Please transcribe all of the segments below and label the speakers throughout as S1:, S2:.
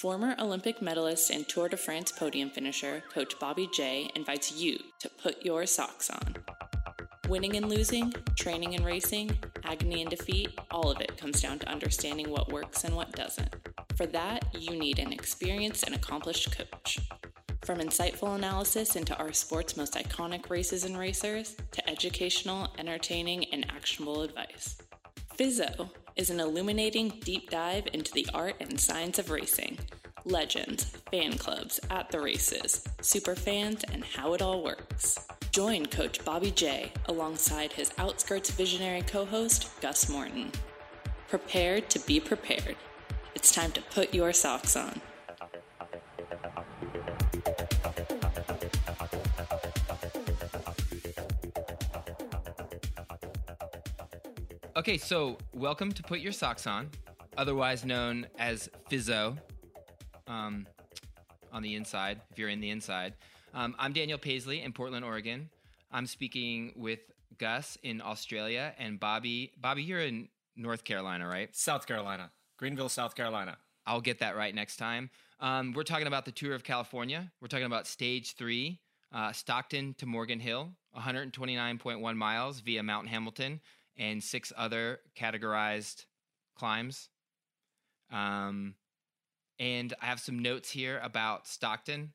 S1: Former Olympic medalist and Tour de France podium finisher, Coach Bobby J invites you to put your socks on. Winning and losing, training and racing, agony and defeat, all of it comes down to understanding what works and what doesn't. For that, you need an experienced and accomplished coach. From insightful analysis into our sport's most iconic races and racers, to educational, entertaining, and actionable advice. Fizzo is an illuminating deep dive into the art and science of racing, legends, fan clubs, at the races, super fans, and how it all works. Join Coach Bobby J alongside his Outskirts visionary co host, Gus Morton. Prepared to be prepared. It's time to put your socks on.
S2: Okay, so welcome to Put Your Socks On, otherwise known as Fizzo um, on the inside, if you're in the inside. Um, I'm Daniel Paisley in Portland, Oregon. I'm speaking with Gus in Australia and Bobby. Bobby, you're in North Carolina, right?
S3: South Carolina, Greenville, South Carolina.
S2: I'll get that right next time. Um, we're talking about the Tour of California. We're talking about stage three, uh, Stockton to Morgan Hill, 129.1 miles via Mount Hamilton and six other categorized climbs. Um, and I have some notes here about Stockton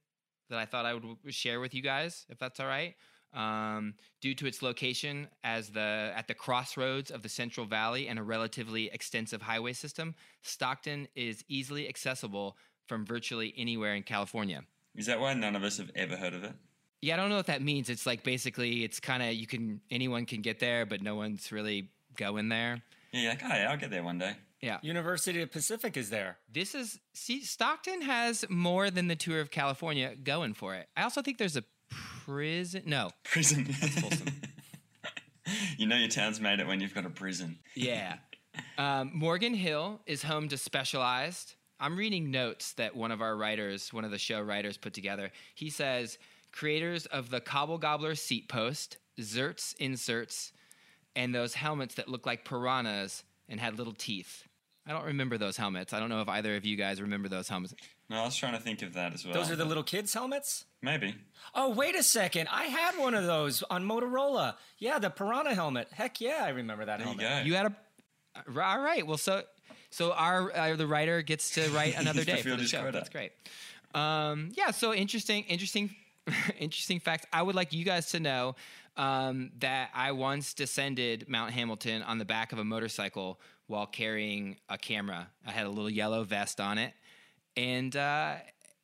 S2: that I thought I would share with you guys, if that's all right. Um, due to its location as the at the crossroads of the Central Valley and a relatively extensive highway system, Stockton is easily accessible from virtually anywhere in California.
S4: Is that why none of us have ever heard of it?
S2: Yeah, I don't know what that means. It's like basically, it's kind of you can anyone can get there, but no one's really going there.
S4: Yeah, you're like, oh, yeah, I'll get there one day.
S2: Yeah,
S3: University of Pacific is there.
S2: this is see Stockton has more than the tour of California going for it. I also think there's a prison. No,
S4: Prison. You know your town's made it when you've got a prison.
S2: yeah. Um, Morgan Hill is home to Specialized. I'm reading notes that one of our writers, one of the show writers, put together. He says creators of the Cobble Gobbler seat post, Zerts inserts, and those helmets that look like piranhas and had little teeth. I don't remember those helmets. I don't know if either of you guys remember those helmets.
S4: No, I was trying to think of that as well.
S3: Those are the little kids' helmets?
S4: Maybe.
S3: Oh, wait a second. I had one of those on Motorola. Yeah, the Piranha helmet. Heck yeah, I remember that
S4: There you
S3: helmet.
S4: go.
S2: You had a all right. Well, so so our uh, the writer gets to write another day for the show.
S4: quota.
S2: That's great. Um, yeah. So interesting, interesting, interesting facts. I would like you guys to know um, that I once descended Mount Hamilton on the back of a motorcycle while carrying a camera. I had a little yellow vest on it, and uh,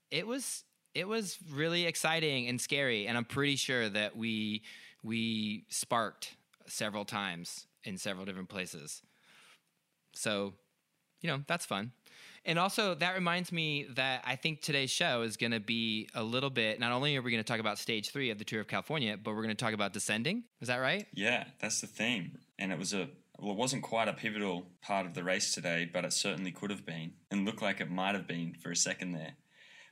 S2: it was it was really exciting and scary. And I'm pretty sure that we we sparked several times in several different places. So, you know, that's fun. And also, that reminds me that I think today's show is going to be a little bit. Not only are we going to talk about stage three of the Tour of California, but we're going to talk about descending. Is that right?
S4: Yeah, that's the theme. And it was a well, it wasn't quite a pivotal part of the race today, but it certainly could have been, and looked like it might have been for a second there.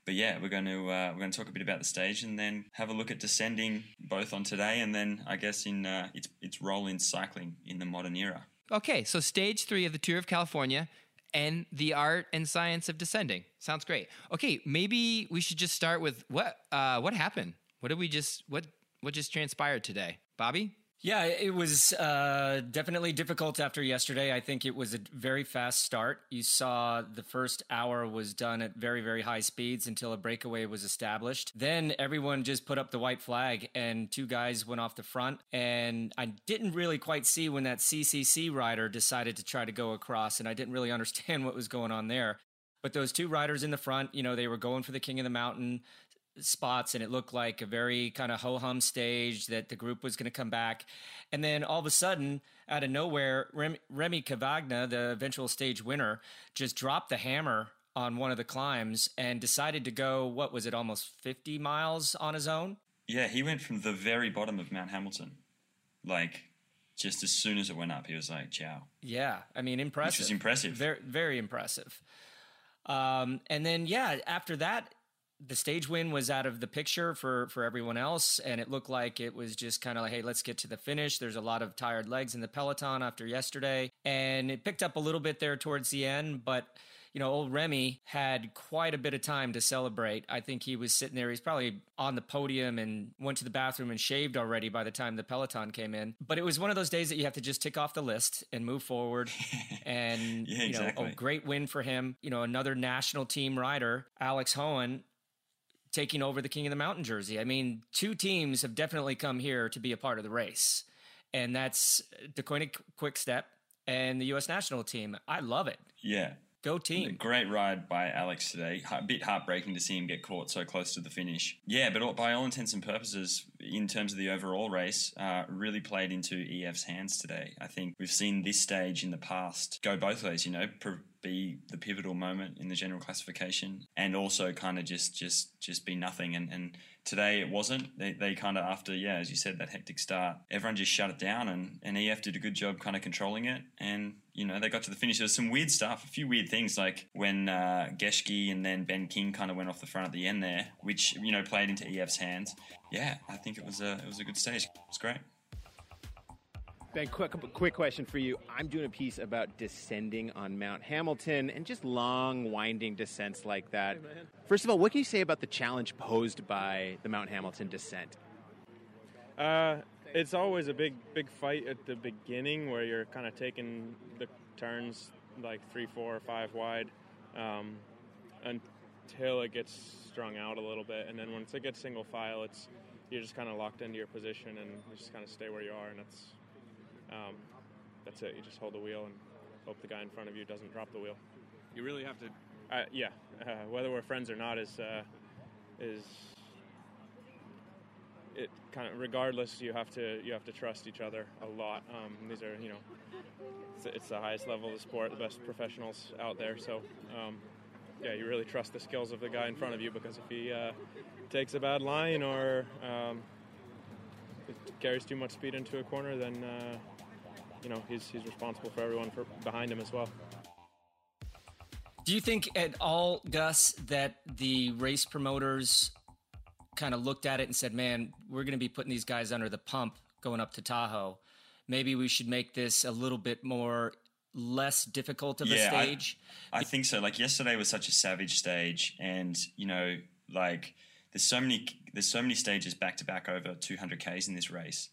S4: But yeah, we're going to uh, we're going to talk a bit about the stage, and then have a look at descending both on today, and then I guess in uh, its its role in cycling in the modern era.
S2: Okay, so stage three of the Tour of California and the art and science of descending. Sounds great. Okay, maybe we should just start with what uh, what happened. What did we just what what just transpired today, Bobby?
S3: Yeah, it was uh, definitely difficult after yesterday. I think it was a very fast start. You saw the first hour was done at very, very high speeds until a breakaway was established. Then everyone just put up the white flag, and two guys went off the front. And I didn't really quite see when that CCC rider decided to try to go across, and I didn't really understand what was going on there. But those two riders in the front, you know, they were going for the King of the Mountain spots and it looked like a very kind of ho-hum stage that the group was going to come back and then all of a sudden out of nowhere Rem- remy cavagna the eventual stage winner just dropped the hammer on one of the climbs and decided to go what was it almost 50 miles on his own
S4: Yeah, he went from the very bottom of Mount Hamilton, like just as soon as it went up, he was like, "Ciao."
S3: yeah i mean impressive
S4: Which was impressive.
S3: very very impressive um, and then yeah after that the stage win was out of the picture for for everyone else and it looked like it was just kind of like hey let's get to the finish there's a lot of tired legs in the peloton after yesterday and it picked up a little bit there towards the end but you know, old Remy had quite a bit of time to celebrate. I think he was sitting there. He's probably on the podium and went to the bathroom and shaved already by the time the Peloton came in. But it was one of those days that you have to just tick off the list and move forward. and,
S4: yeah,
S3: you know, a great win for him. You know, another national team rider, Alex Hoehn, taking over the King of the Mountain jersey. I mean, two teams have definitely come here to be a part of the race, and that's Deceuninck Quick Step and the U.S. national team. I love it.
S4: Yeah.
S3: Go team.
S4: Great ride by Alex today. A bit heartbreaking to see him get caught so close to the finish. Yeah, but by all intents and purposes, in terms of the overall race, uh, really played into EF's hands today. I think we've seen this stage in the past go both ways, you know, be the pivotal moment in the general classification and also kind of just just just be nothing. And and today it wasn't. They, they kind of after yeah as you said that hectic start everyone just shut it down and and ef did a good job kind of controlling it. And you know they got to the finish. There's some weird stuff a few weird things like when uh, and then Ben King kind of went off the front at the end there which you know played into EF's hands. Yeah I think it was a it was a good stage. It's great
S5: Ben, quick, quick question for you. I'm doing a piece about descending on Mount Hamilton and just long, winding descents like that. Hey, First of all, what can you say about the challenge posed by the Mount Hamilton descent?
S6: Uh, it's always a big, big fight at the beginning where you're kind of taking the turns like three, four, or five wide um, until it gets strung out a little bit, and then once it gets single file, it's you're just kind of locked into your position and you just kind of stay where you are, and that's um, that's it. You just hold the wheel and hope the guy in front of you doesn't drop the wheel.
S5: You really have to.
S6: Uh, yeah, uh, whether we're friends or not is uh, is it kind of regardless. You have to you have to trust each other a lot. Um, these are you know it's, it's, the highest level of the sport, the best professionals out there. So um, yeah, you really trust the skills of the guy in front of you because if he uh, takes a bad line or um, carries too much speed into a corner, then uh, you know he's he's responsible for everyone for behind him as well.
S3: Do you think at all, Gus, that the race promoters kind of looked at it and said, "Man, we're going to be putting these guys under the pump going up to Tahoe. Maybe we should make this a little bit more less difficult of yeah, a stage."
S4: I, I think so. Like yesterday was such a savage stage, and you know, like there's so many there's so many stages back to back over 200 k's in this race.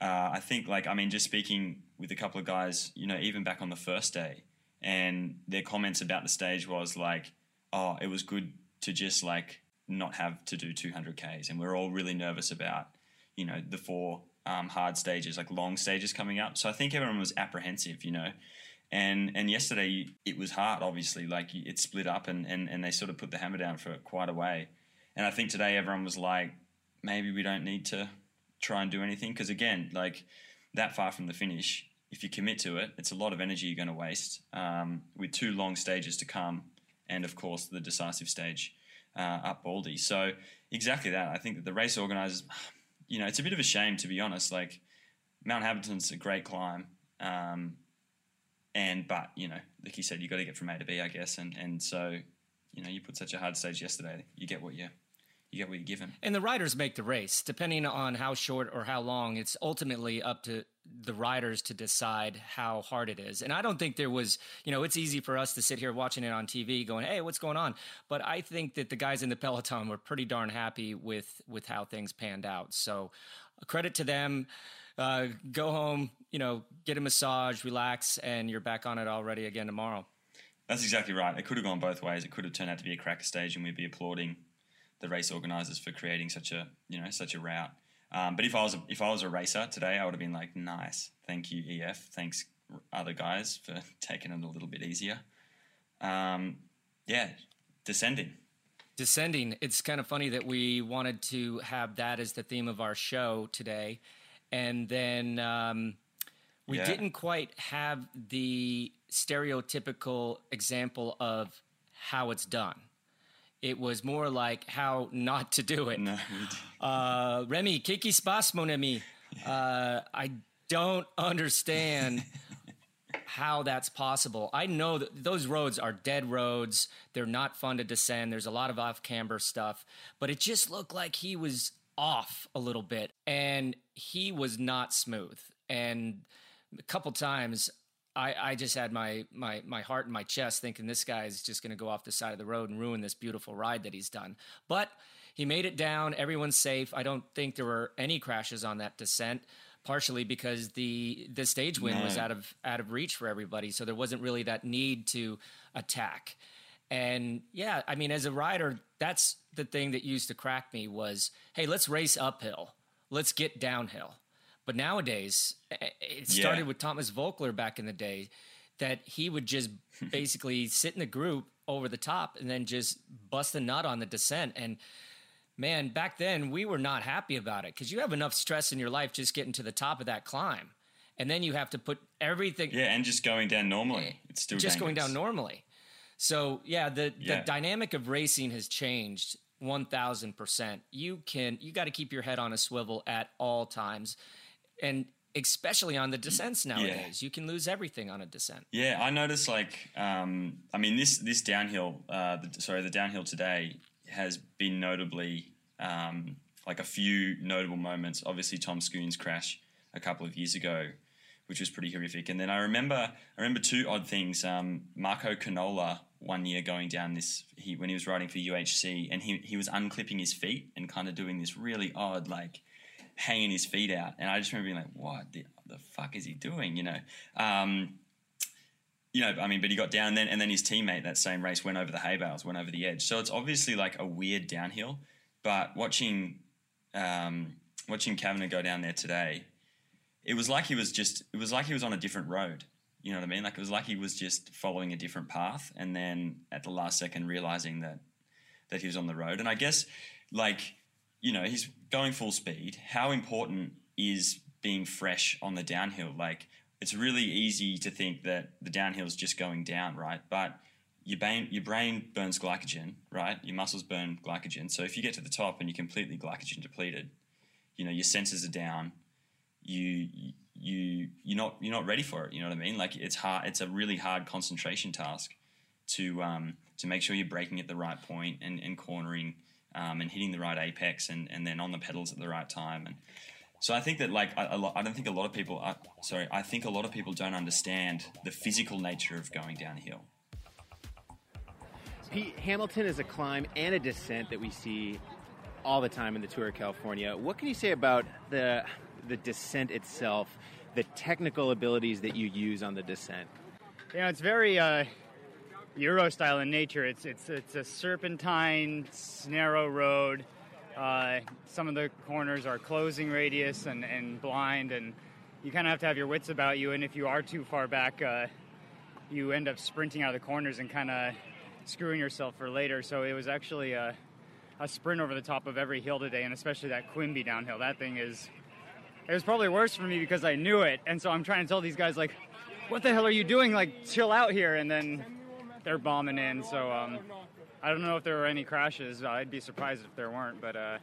S4: Uh, I think like I mean just speaking with a couple of guys, you know, even back on the first day, and their comments about the stage was like, "Oh, it was good to just like not have to do 200 k's," and we're all really nervous about you know the four um, hard stages, like long stages coming up. So I think everyone was apprehensive, you know. And and yesterday it was hard, obviously. Like it split up, and, and, and they sort of put the hammer down for quite a way. And I think today everyone was like, maybe we don't need to try and do anything because again, like that far from the finish, if you commit to it, it's a lot of energy you're going to waste um, with two long stages to come, and of course the decisive stage uh, up Baldy. So exactly that. I think that the race organisers, you know, it's a bit of a shame to be honest. Like Mount Hamilton's a great climb, um, and but you know, like you said, you got to get from A to B, I guess, and and so you know, you put such a hard stage yesterday, you get what you you get what you're given.
S3: And the riders make the race. Depending on how short or how long, it's ultimately up to the riders to decide how hard it is. And I don't think there was, you know, it's easy for us to sit here watching it on TV going, "Hey, what's going on?" But I think that the guys in the peloton were pretty darn happy with with how things panned out. So, credit to them. Uh, go home, you know, get a massage, relax, and you're back on it already again tomorrow.
S4: That's exactly right. It could have gone both ways. It could have turned out to be a cracker stage, and we'd be applauding the race organisers for creating such a you know such a route. Um, but if I was a, if I was a racer today, I would have been like, nice, thank you EF, thanks other guys for taking it a little bit easier. Um, yeah, descending.
S3: Descending. It's kind of funny that we wanted to have that as the theme of our show today, and then um, we yeah. didn't quite have the stereotypical example of how it's done. It was more like how not to do it. No, uh, Remy, kiki spas, mon ami. Uh, I don't understand how that's possible. I know that those roads are dead roads. They're not fun to descend. There's a lot of off camber stuff, but it just looked like he was off a little bit and he was not smooth. And a couple times I, I just had my my my heart in my chest, thinking this guy is just going to go off the side of the road and ruin this beautiful ride that he's done. But he made it down. Everyone's safe. I don't think there were any crashes on that descent partially because the the stage win no. was out of out of reach for everybody so there wasn't really that need to attack and yeah i mean as a rider that's the thing that used to crack me was hey let's race uphill let's get downhill but nowadays it started yeah. with thomas voeckler back in the day that he would just basically sit in the group over the top and then just bust a nut on the descent and man, back then we were not happy about it because you have enough stress in your life just getting to the top of that climb. And then you have to put everything.
S4: Yeah, and just going down normally. Eh, it's still
S3: just dangerous. going down normally. So yeah, the yeah. the dynamic of racing has changed one thousand percent. You can you got to keep your head on a swivel at all times, and especially on the descents nowadays, yeah. you can lose everything on a descent.
S4: Yeah, I noticed like um, I mean this this downhill, uh, the, sorry, the downhill today has been notably um, like a few notable moments. Obviously, Tom Skujins' crash a couple of years ago, which was pretty horrific. And then I remember I remember two odd things. Um, Marco Canola one year going down this he when he was riding for UHC and he he was unclipping his feet and kind of doing this really odd like hanging his feet out. And I just remember being like, what the, the fuck is he doing? You know. Um, you know, I mean, but he got down then, and then his teammate that same race went over the hay bales, went over the edge. So it's obviously like a weird downhill. But watching, um, watching Cavagna go down there today, it was like he was just, it was like he was on a different road. You know what I mean? Like it was like he was just following a different path, and then at the last second realizing that that he was on the road. And I guess, like, you know, he's going full speed. How important is being fresh on the downhill? Like it's really easy to think that the downhill is just going down, right? But your brain, your brain burns glycogen, right? Your muscles burn glycogen. So if you get to the top and you're completely glycogen depleted, you know your senses are down. You you you're not you're not ready for it. You know what I mean? Like it's hard. It's a really hard concentration task to um, to make sure you're braking at the right point and, and cornering um, and hitting the right apex and, and then on the pedals at the right time and so I think that like I, I don't think a lot of people. Are, sorry, I think a lot of people don't understand the physical nature of going downhill.
S5: Pete Hamilton is a climb and a descent that we see all the time in the Tour of California. What can you say about the the descent itself, the technical abilities that you use on the descent?
S7: Yeah, it's very uh, Euro style in nature. It's it's it's a serpentine, narrow road uh, some of the corners are closing radius and, and blind, and you kind of have to have your wits about you. And if you are too far back, uh, you end up sprinting out of the corners and kind of screwing yourself for later. So it was actually a, a, sprint over the top of every hill today, and especially that Quimby downhill. That thing is. It was probably worse for me because I knew it, and so I'm trying to tell these guys like, "What the hell are you doing? Like, chill out here!" And then they're bombing in. So um, I don't know if there were any crashes. I'd be surprised if there weren't, but uh,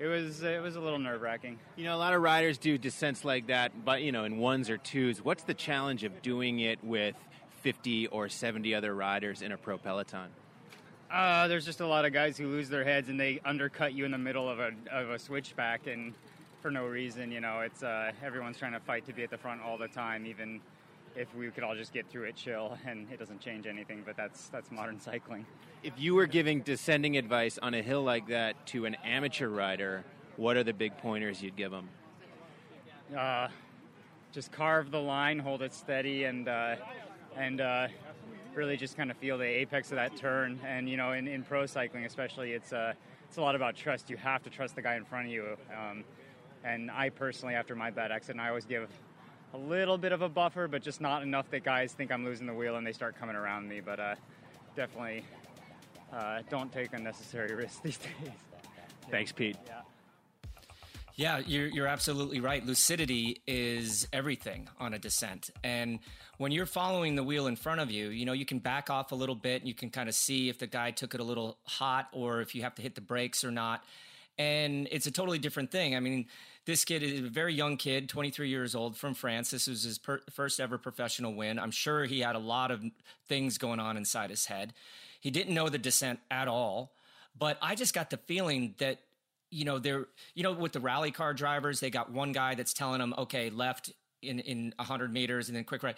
S7: it was it was a little nerve wracking.
S5: You know, a lot of riders do descents like that, but you know, in ones or twos. What's the challenge of doing it with 50 or 70 other riders in a pro peloton?
S7: Uh, there's just a lot of guys who lose their heads and they undercut you in the middle of a of a switchback and for no reason. You know, it's uh, everyone's trying to fight to be at the front all the time, even if we could all just get through it chill and it doesn't change anything. But that's that's modern cycling.
S5: If you were giving descending advice on a hill like that to an amateur rider, what are the big pointers you'd give them?
S7: Uh, just carve the line, hold it steady, and uh, and uh, really just kind of feel the apex of that turn. And you know, in, in pro cycling especially, it's uh, it's a lot about trust. You have to trust the guy in front of you. Um, and I personally, after my bad accident, I always give a little bit of a buffer, but just not enough that guys think I'm losing the wheel and they start coming around me. But uh, definitely uh, don't take unnecessary risks these days.
S5: Thanks, Pete.
S7: Yeah.
S3: Yeah, you're, you're absolutely right. Lucidity is everything on a descent. And when you're following the wheel in front of you, you know, you can back off a little bit and you can kind of see if the guy took it a little hot or if you have to hit the brakes or not. And it's a totally different thing. I mean, this kid is a very young kid, 23 years old from France. This was his per- first ever professional win. I'm sure he had a lot of things going on inside his head. He didn't know the descent at all, but I just got the feeling that you know they're you know with the rally car drivers they got one guy that's telling them okay left in in 100 meters and then quick ride.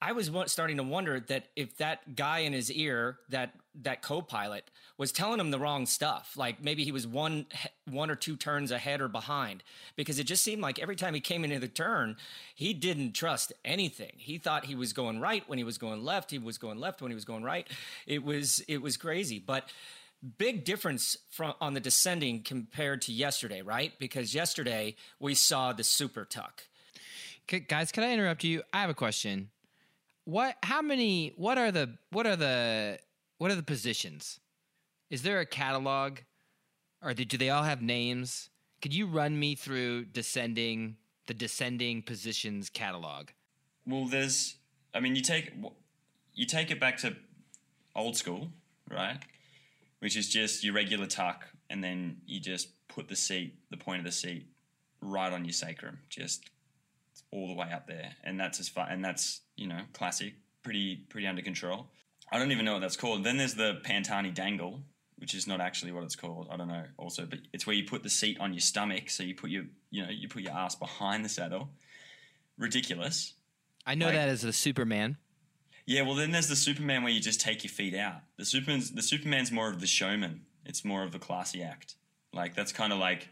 S3: I was starting to wonder that if that guy in his ear, that that co-pilot, was telling him the wrong stuff, like maybe he was one one or two turns ahead or behind, because it just seemed like every time he came into the turn, he didn't trust anything. He thought he was going right when he was going left. He was going left when he was going right. It was it was crazy, but big difference from on the descending compared to yesterday, right? Because yesterday we saw the super tuck.
S2: Guys, can I interrupt you? I have a question what how many what are the what are the what are the positions? Is there a catalog? Or do, they all have names? Could you run me through descending the descending positions catalog?
S4: Well there's i mean you take you take it back to old school right? Which is just your regular tuck and then you just put the seat the point of the seat right on your sacrum. Just all the way up there, and that's as far and that's you know classic, pretty pretty under control. I don't even know what that's called. Then there's the Pantani dangle, which is not actually what it's called. I don't know. Also, but it's where you put the seat on your stomach, so you put your you know you put your ass behind the saddle. Ridiculous.
S2: I know like, that as the Superman.
S4: Yeah, well, then there's the Superman where you just take your feet out. The Superman's the Superman's more of the showman. It's more of a classy act. Like that's kind of like,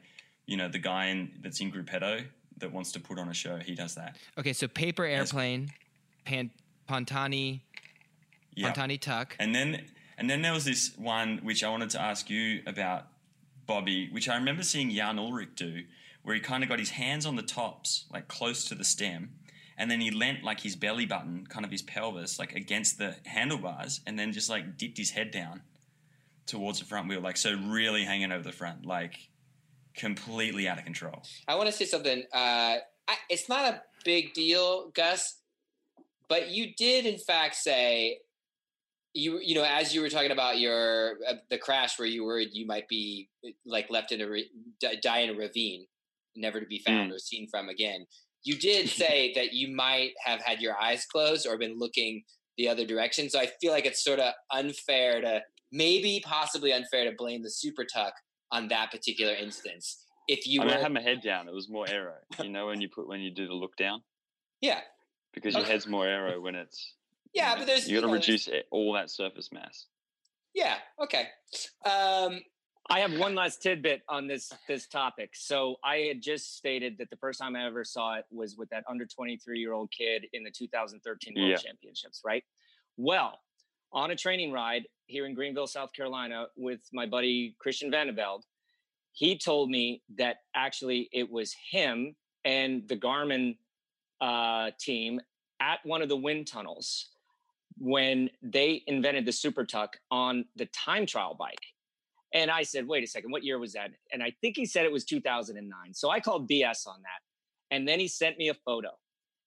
S4: you know, the guy in that's in Gruppetto that wants to put on a show, he does that.
S2: Okay, so paper airplane, pan, Pantani, yep. Pantani tuck,
S4: and then and then there was this one which I wanted to ask you about, Bobby, which I remember seeing Jan Ullrich do, where he kind of got his hands on the tops, like close to the stem, and then he leant like his belly button, kind of his pelvis, like against the handlebars, and then just like dipped his head down towards the front wheel, like so really hanging over the front, like completely out of control.
S8: I want to say something. Uh, I, it's not a big deal, Gus, but you did in fact say you you know as you were talking about your uh, the crash where you worried you might be like left in a re- die in a ravine, never to be found mm. or seen from again. You did say that you might have had your eyes closed or been looking the other direction. So I feel like it's sort of unfair to maybe possibly unfair to blame the super tuck on that particular instance. If you
S9: I, mean,
S8: were,
S9: I had my head down, it was more arrow. You know, when you put when you do the look down.
S8: Yeah.
S9: Because your head's more arrow when it's.
S8: Yeah,
S9: you know,
S8: but there's
S9: you got to reduce all that surface mass.
S8: Yeah. Okay. Um,
S10: I have one last tidbit on this this topic. So I had just stated that the first time I ever saw it was with that under 23 year old kid in the 2013 World yeah. Championships, right? Well, on a training ride here in Greenville, South Carolina, with my buddy Christian Vande He told me that actually it was him and the Garmin uh, team at one of the wind tunnels when they invented the Super Tuck on the time trial bike. And I said, wait a second, what year was that? And I think he said it was 2009. So I called BS on that. And then he sent me a photo.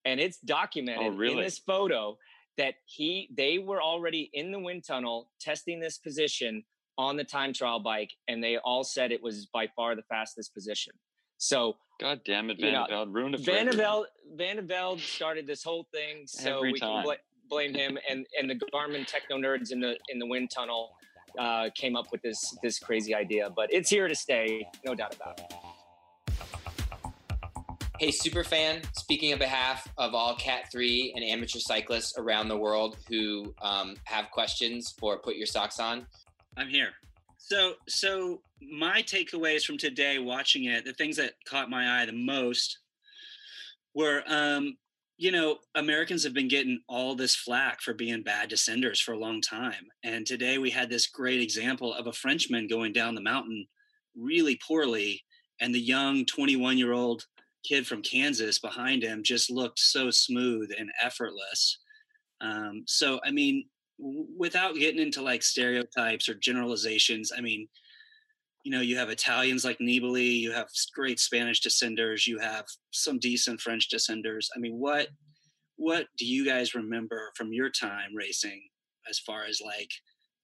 S10: And it's documented oh, really? in this photo that he they were already in the wind tunnel testing this position on the time trial bike, and they all said it was by far the fastest position. So,
S9: God damn it, Van you know, ruined it.
S10: Started this whole thing, so
S9: Every
S10: we
S9: time.
S10: can bl- blame him. And and the Garmin techno nerds in the in the wind tunnel uh, came up with this this crazy idea. But it's here to stay, no doubt about it.
S8: Hey, Superfan, speaking on behalf of all Cat 3 and amateur cyclists around the world who um, have questions for Put Your Socks On,
S11: I'm here. So, so my takeaways from today, watching it, the things that caught my eye the most were, um, you know, Americans have been getting all this flack for being bad descenders for a long time, and today we had this great example of a Frenchman going down the mountain really poorly, and the young 21 year old kid from Kansas behind him just looked so smooth and effortless. Um, so, I mean, without getting into like stereotypes or generalizations, I mean, you know, you have Italians like Nibali, you have great Spanish descenders, you have some decent French descenders. I mean, what what do you guys remember from your time racing as far as like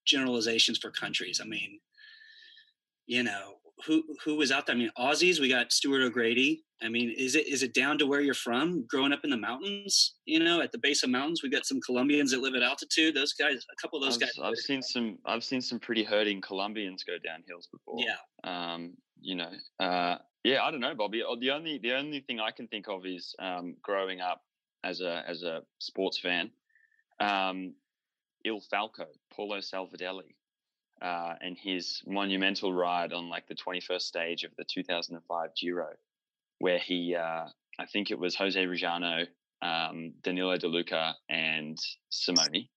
S11: generalizations for countries? I mean, you know, who who was out there? I mean, Aussies. We got Stuart O'Grady. I mean, is it is it down to where you're from? Growing up in the mountains, you know, at the base of mountains, we got some Colombians that live at altitude. Those guys, a couple of those
S9: I've,
S11: guys.
S9: I've seen some. I've seen some pretty hurting Colombians go down hills before.
S11: Yeah.
S9: Um, you know, uh,
S4: Yeah, I don't know, Bobby. The only the only thing I can think of is um, growing up as a as a sports fan. Um, Il Falco, Paolo Savoldelli, uh, and his monumental ride on like the 21st stage of the 2005 Giro, where he, uh, I think it was Jose Rujano, um, Danilo Di Luca, and Simoni,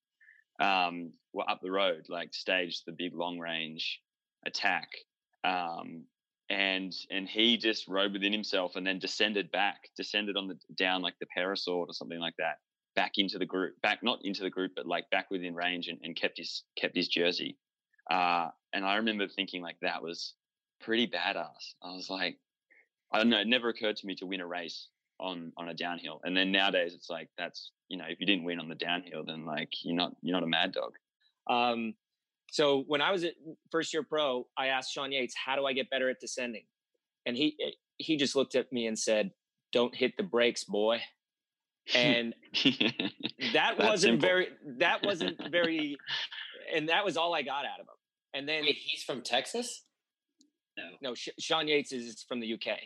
S4: um, were up the road, like staged the big long range attack. Um, and and he just rode within himself and then descended back, descended on the down like the Peresord or something like that, back into the group, back not into the group, but like back within range and, and kept his kept his jersey. Uh, and I remember thinking like that was pretty badass. I was like, I don't know, it never occurred to me to win a race on on a downhill. And then nowadays it's like that's you know, if you didn't win on the downhill, then like you're not you're not a mad dog.
S10: Um, so when I was at first year pro, I asked Sean Yates, "How do I get better at descending?" And he eh, he just looked at me and said, "Don't hit the brakes, boy." And that wasn't
S12: simple.
S10: very. That wasn't very. And that was all I got out of him. And then
S8: Wait, he's from Texas?
S11: No.
S10: no, Sh- Sean Yates is from the UK.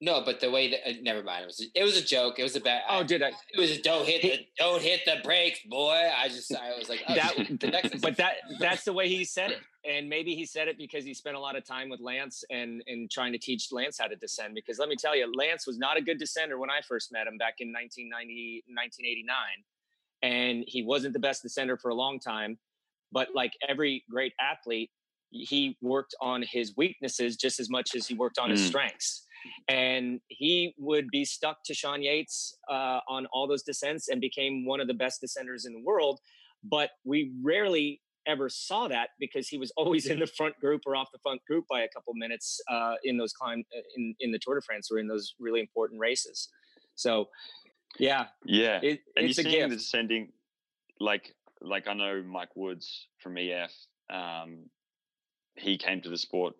S8: No, but the way that uh, never mind. It was it was a joke. It was a bad.
S10: Oh, did I?
S8: It was a don't hit the don't hit the brakes, boy. I just I was like oh,
S10: that,
S8: shit, Texas.
S10: but that that's the way he said it and maybe he said it because he spent a lot of time with lance and and trying to teach lance how to descend because let me tell you lance was not a good descender when i first met him back in 1990 1989 and he wasn't the best descender for a long time but like every great athlete he worked on his weaknesses just as much as he worked on his
S4: Mm.
S10: strengths and he would be stuck to Sean Yates uh, on all those descents and became one of the best descenders in the world. But we rarely ever saw that because he was always in the front group or off the front group by a couple minutes uh, in those climb in in the Tour de France or in those really important races. So, yeah,
S4: Yeah,
S10: it,
S4: and
S10: it's
S4: you're seeing
S10: gift.
S4: the descending, like like I know Mike Woods from EF. Um, he came to the sport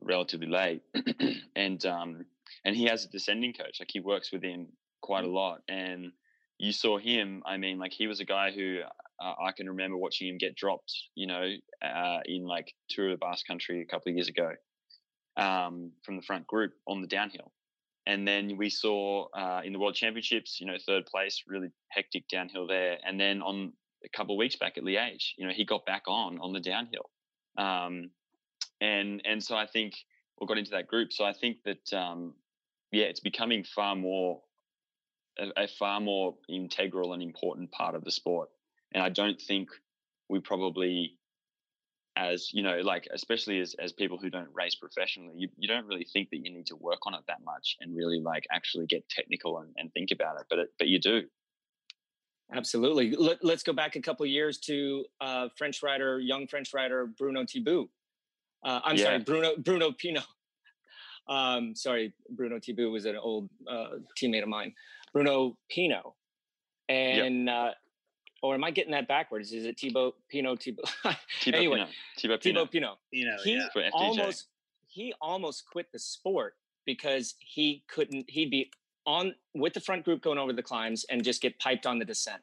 S4: relatively late, and um, and he has a descending coach. Like he works with him quite a
S10: Mm.
S4: lot, and you saw him. I mean, like he was a guy who uh, I can remember watching him get dropped. You know, uh, in like Tour of the Basque Country a couple of years ago, um, from the front group on the downhill. And then we saw uh, in the World Championships, you know, third place, really hectic downhill there. And then on a couple of weeks back at Liège, you know, he got back on on the downhill. Um, and and so I think we got into that group. So I think that um, yeah, it's becoming far more a, a far more integral and important part of the sport. And I don't think we probably as you know like especially as, as people who don't race professionally you, you don't really think that you need to work on it that much and really like actually get technical and, and think about it but it, but you do
S10: Absolutely. Let, let's go back a couple years to uh, French rider, young French rider Bruno Thibault. Uh, I'm sorry, Bruno Bruno Pino. Um, sorry, Bruno Thibault was an old uh, teammate of mine. Bruno Pino, and uh, or am I getting that backwards? Is it Tibo Pino Tibo?
S4: Thibaut
S10: anyway,
S4: Pinot. Thibaut
S10: Thibaut
S4: Pinot.
S10: Pino.
S11: You know,
S10: he
S11: yeah.
S10: Almost he almost quit the sport because he couldn't he'd be on with the front group going over the climbs and just get piped on the descent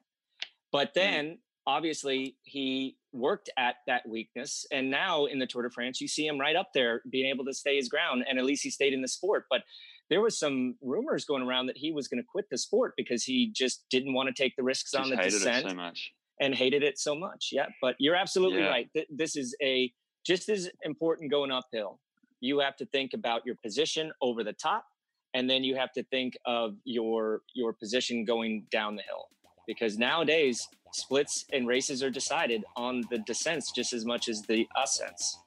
S10: but then obviously he worked at that weakness and now in the tour de france you see him right up there being able to stay his ground and at least he stayed in the sport but there was some rumors going around that he was going to quit the sport because he just didn't want to take the risks on the
S4: hated
S10: descent
S4: it so much
S10: and hated it so much. Yeah, but you're absolutely
S4: Yeah.
S10: right. Th- This is a just as important going uphill. You have to think about your position over the top, and then you have to think of your your position going down the hill. Because nowadays, splits and races are decided on the descents just as much as the ascents.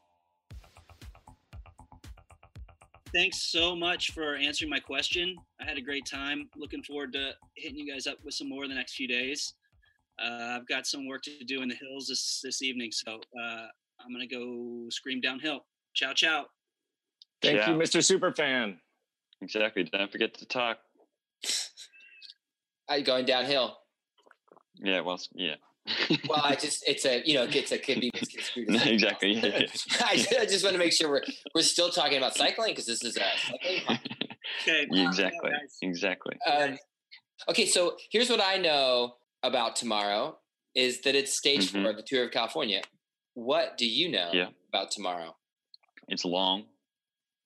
S11: Thanks so much for answering my question. I had a great time. Looking forward to hitting you guys up with some more in the next few days. Uh, I've got some work to do in the hills this this evening, so uh, I'm gonna go scream downhill. Ciao, ciao.
S10: Thank
S4: Yeah.
S10: you, Mr. Superfan.
S4: exactly don't forget to talk
S8: I going downhill.
S4: Yeah well yeah
S8: Well, I just it's a you know it's a could be misconstrued. as
S4: No, exactly yeah, yeah.
S8: I, I just want to make sure we're we're still talking about cycling because this is a cycling. podcast.
S11: Okay.
S4: Yeah, exactly
S11: guys.
S4: exactly
S8: Um, okay, so here's what I know about tomorrow is that it's stage
S4: Mhm.
S8: four of the Tour of California. What do you know
S4: Yeah.
S8: about tomorrow?
S4: it's long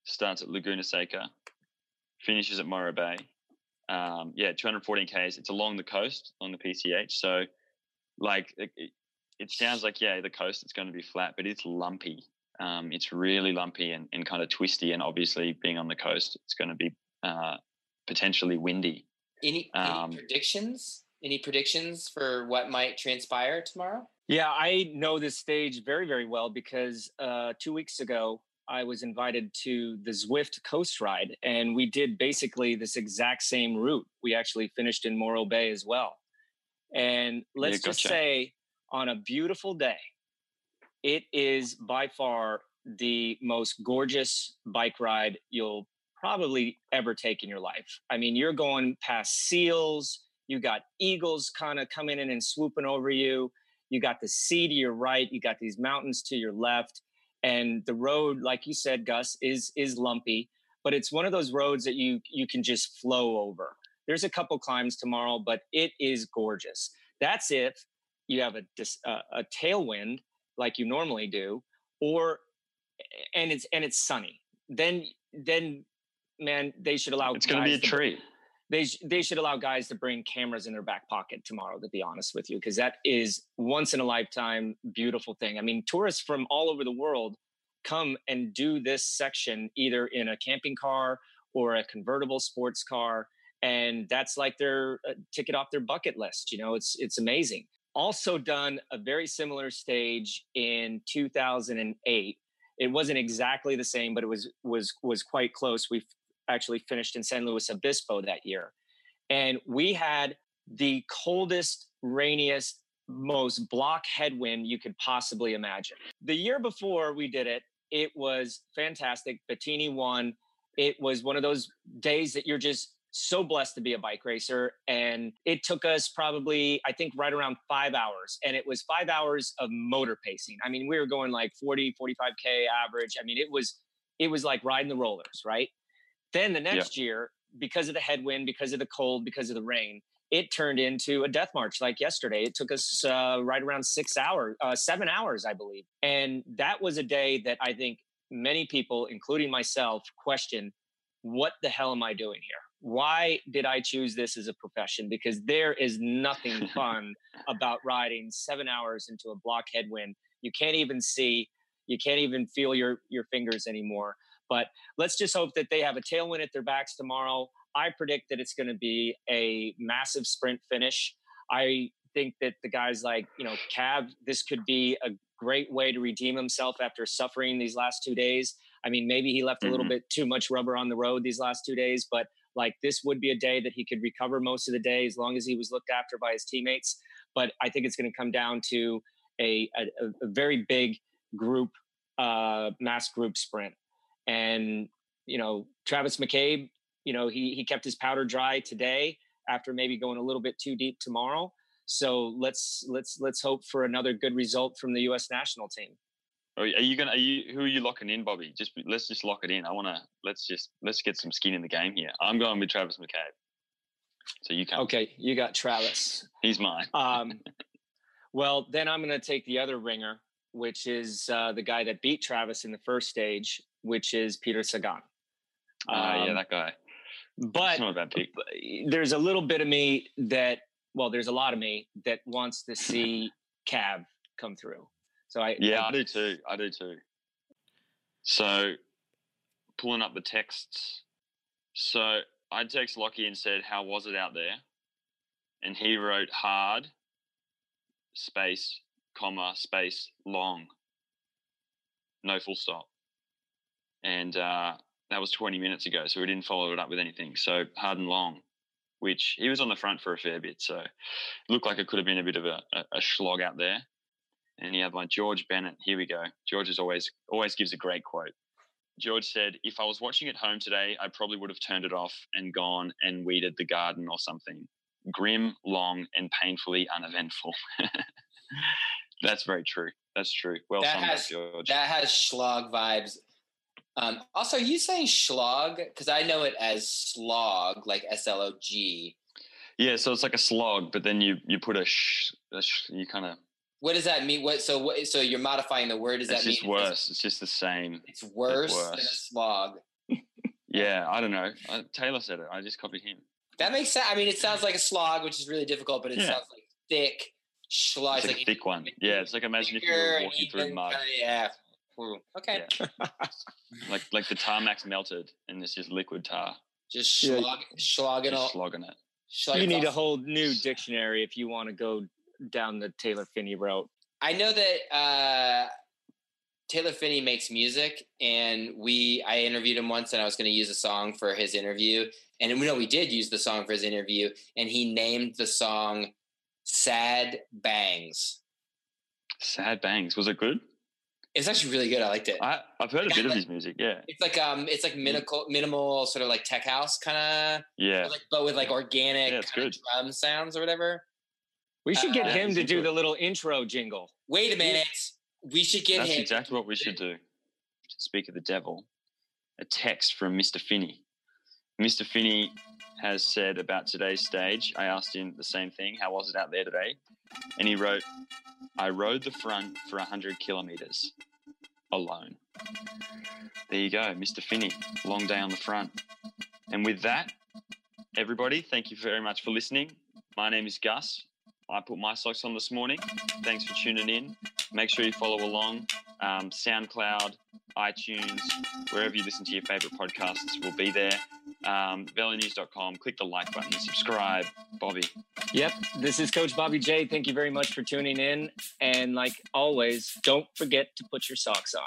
S4: starts at laguna seca finishes at Morro Bay. Um, yeah, 214 k's. It's along the coast on the PCH. So, like, it, it, it sounds like yeah, the coast it's going to be flat, but it's lumpy. Um, it's really lumpy and, and kind of twisty, and obviously being on the coast, it's going to be uh, potentially windy.
S8: Any,
S4: Um,
S8: any predictions? Any predictions for what might transpire tomorrow?
S10: Yeah, I know this stage very, very well because uh, two weeks ago I was invited to the Zwift Coast Ride, and we did basically this exact same route. We actually finished in Morro Bay as well. And let's just
S4: gotcha.
S10: say, on a beautiful day, it is by far the most gorgeous bike ride you'll probably ever take in your life. I mean, you're going past seals, you got eagles kind of coming in and swooping over you. You got the sea to your right, you got these mountains to your left, and the road, like you said, Gus, is is lumpy, but it's one of those roads that you you can just flow over. There's a couple climbs tomorrow, but it is gorgeous. That's if you have a a tailwind like you normally do, or and it's and it's sunny. Then then man, they should allow.
S4: It's going to be a treat.
S10: They sh- they should allow guys to bring cameras in their back pocket tomorrow to be honest with you because that is once in a lifetime beautiful thing. I mean tourists from all over the world come and do this section either in a camping car or a convertible sports car and that's like their uh, ticket off their bucket list you know it's it's amazing. Also done a very similar stage in 2008 it wasn't exactly the same but it was was was quite close. We actually finished in San Luis Obispo that year. And we had the coldest, rainiest, most block headwind you could possibly imagine. The year before we did it, it was fantastic. Bettini won. It was one of those days that you're just so blessed to be a bike racer. And it took us probably, I think, right around five hours. And it was five hours of motor pacing. I mean, we were going like 40, 45K average. I mean, it was it was like riding the rollers, right? Then the next year, because of the headwind, because of the cold, because of the rain, it turned into a death march like yesterday. It took us uh, right around six hours, uh, seven hours, I believe. And that was a day that I think many people, including myself, questioned what the hell am I doing here? Why did I choose this as a profession? Because there is nothing fun about riding seven hours into a block headwind. You can't even see, you can't even feel your, your fingers anymore. But let's just hope that they have a tailwind at their backs tomorrow. I predict that it's going to be a massive sprint finish. I think that the guys like, you know, Cav, this could be a great way to redeem himself after suffering these last two days. I mean, maybe he left a little
S4: Mhm.
S10: bit too much rubber on the road these last two days, but like this would be a day that he could recover most of the day as long as he was looked after by his teammates. But I think it's going to come down to a, a, a very big group, uh, mass group sprint. And, you know, Travis McCabe, you know, he, he kept his powder dry today after maybe going a little bit too deep tomorrow. So let's let's let's hope for another good result from the U.S. national team.
S4: Are you gonna? Are you who are you locking in, Bobby? Just let's just lock it in. I want to let's just let's get some skin in the game here. I'm going with Travis McCabe. So you can.
S10: Okay, you got Travis.
S4: He's mine.
S10: Um, well, then I'm going to take the other ringer, which is uh, the guy that beat Travis in the first stage, which is Peter Sagan.
S4: Ah, yeah,
S10: Um,
S4: that guy.
S10: but
S4: It's not a bad pick.
S10: there's a little bit of me that well there's a lot of me that wants to see Cav come through so i
S4: Yeah,
S10: I-
S4: I do too. I do too. So, pulling up the texts. So I text Lockie and said, "How was it out there?" And he wrote hard, space, comma, space, long. No full stop. And uh, that was 20 minutes ago, so we didn't follow it up with anything. So hard and long, which he was on the front for a fair bit. So it looked like it could have been a bit of a, a, a slog out there and he had one George Bennett. Here we go. George is always always gives a great quote. George said, "If I was watching at home today, I probably would have turned it off and gone and weeded the garden or something. Grim, long, and painfully uneventful." That's very true. That's true. Well
S8: that has
S4: George.
S8: that has schlag vibes. Um, also, are you saying schlag? Because I know it as slog, like S L O G.
S4: yeah, so it's like a slog, but then you you put a sh, a sh you kind of
S8: What does that mean? What so what? So you're modifying the word. Does
S4: it's
S8: that
S4: just
S8: mean
S4: worse. It's just the same.
S8: It's, it's worse, than a slog?
S4: Yeah, I don't know. Uh, Taylor said it. I just copied him.
S8: That makes sense. I mean, it sounds like a slog, which is really difficult, but it
S4: Yeah.
S8: sounds like thick slog.
S4: It's like a thick one. Yeah, it's like imagine if you were walking through mud.
S8: yeah. Ooh, okay.
S4: Like like the tarmac's melted and it's just liquid tar.
S8: Just
S10: Yeah.
S8: slog, slogging
S4: Just
S8: all.
S4: slogging it.
S8: Schlag-
S10: you need a whole new dictionary if you want to go down the Taylor Phinney route.
S8: I know that uh, Taylor Phinney makes music, and we I interviewed him once, and I was going to use a song for his interview, and we know we did use the song for his interview, and he named the song "Sad Bangs."
S4: Sad bangs. Was it good?
S8: It's actually really good. I liked it.
S4: I, I've heard a bit of
S8: like-
S4: his music. Yeah.
S8: It's like um, it's like minimal, minimal sort of like tech house kind of,
S4: Yeah.
S8: like, but with like organic
S4: Yeah, it's good.
S8: drum sounds or whatever.
S10: We should get
S8: Uh,
S10: him to do the little intro jingle.
S8: Wait a minute, we should get him.
S4: That's
S8: him.
S4: exactly what we should do. To speak of the devil, a text from Mr. Phinney. Mr. Phinney has said about today's stage. I asked him the same thing. How was it out there today? And he wrote, I rode the front for 100 kilometers alone. There you go, Mr. Phinney. Long day on the front. And with that, everybody, thank you very much for listening. My name is Gus. I put my socks on this morning. Thanks for tuning in. Make sure you follow along. Um, SoundCloud, iTunes, wherever you listen to your favorite podcasts, will be there. Um, VeloNews.com, click the like button, subscribe. Bobby.
S10: Yep, this is Coach Bobby J. Thank you very much for tuning in. And like always, don't forget to put your socks on.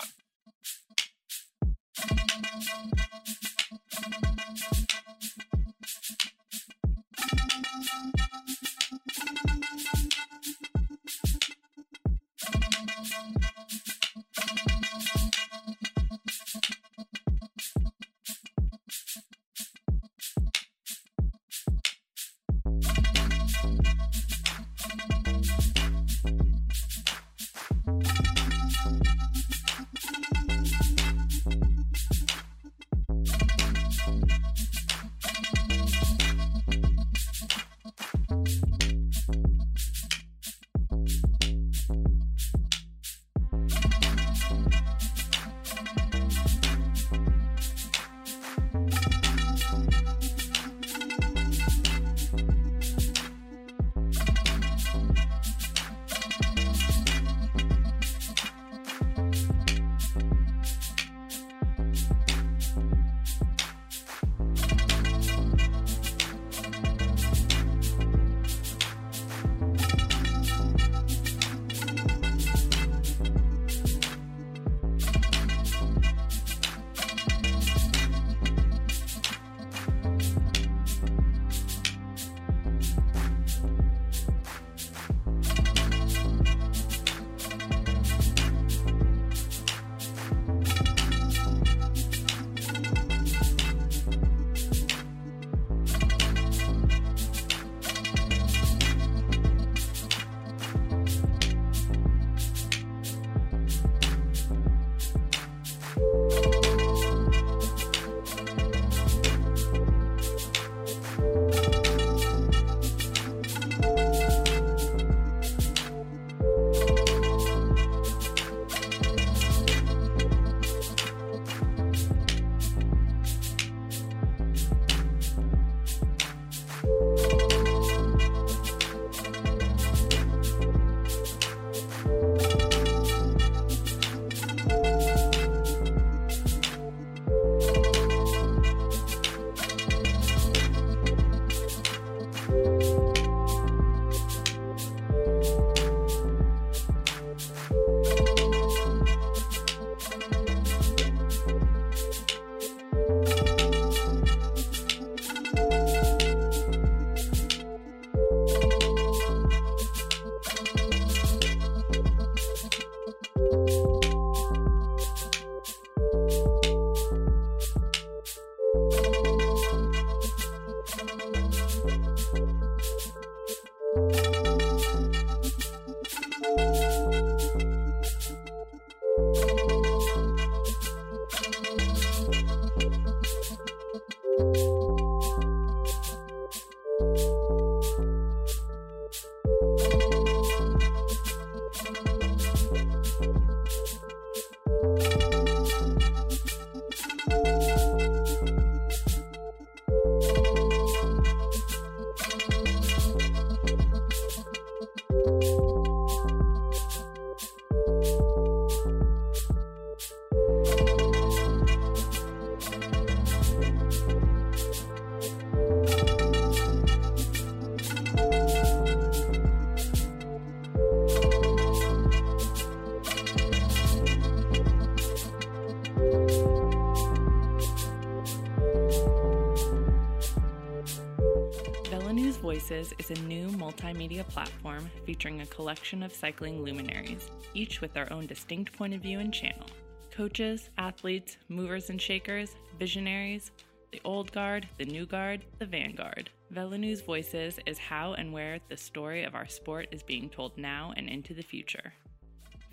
S1: Voices is a new multimedia platform featuring a collection of cycling luminaries, each with their own distinct point of view and channel. Coaches, athletes, movers and shakers, visionaries, the old guard, the new guard, the vanguard. VeloNews Voices is how and where the story of our sport is being told now and into the future.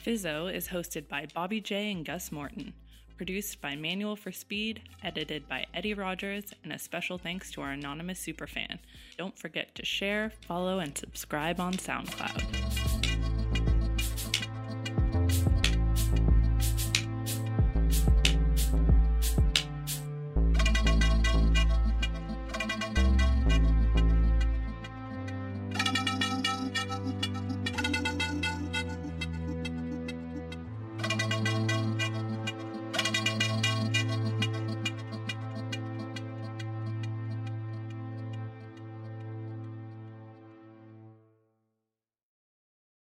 S1: Fizzo is hosted by Bobby J and Gus Morton, produced by Manual for Speed, edited by Eddie Rogers, and a special thanks to our anonymous superfan. Don't forget to share, follow, and subscribe on SoundCloud.